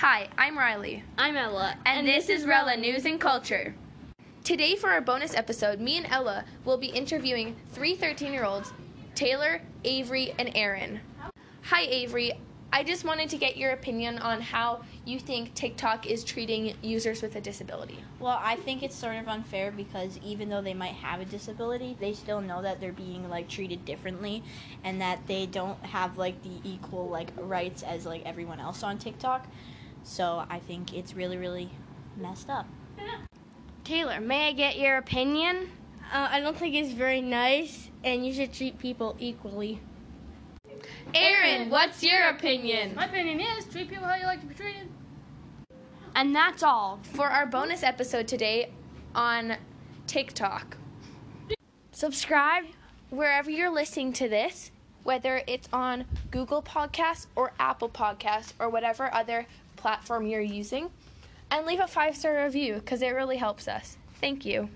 Hi, I'm Riley, I'm Ella. and, this, is Rella News and Culture. Today, for our bonus episode, me and Ella will be interviewing three 13 year olds Taylor, Avery, and Aaron. Hi, Avery. I just wanted to get your opinion on how you think TikTok is treating users with a disability. Well, I think it's sort of unfair because even though they might have a disability, they still know that they're being like treated differently and that they don't have like the equal like rights as like everyone else on TikTok. So, I think it's really really messed up. Taylor, may I get your opinion? Uh, I don't think it's very nice, and you should treat people equally. Aaron, what's your opinion? My opinion is treat people how you like to be treated. And that's all. For our bonus episode today on TikTok. Subscribe. wherever you're listening to this, whether it's on Google Podcasts or Apple Podcasts or whatever other platform you're using, and leave a five star review because it really helps us. Thank you.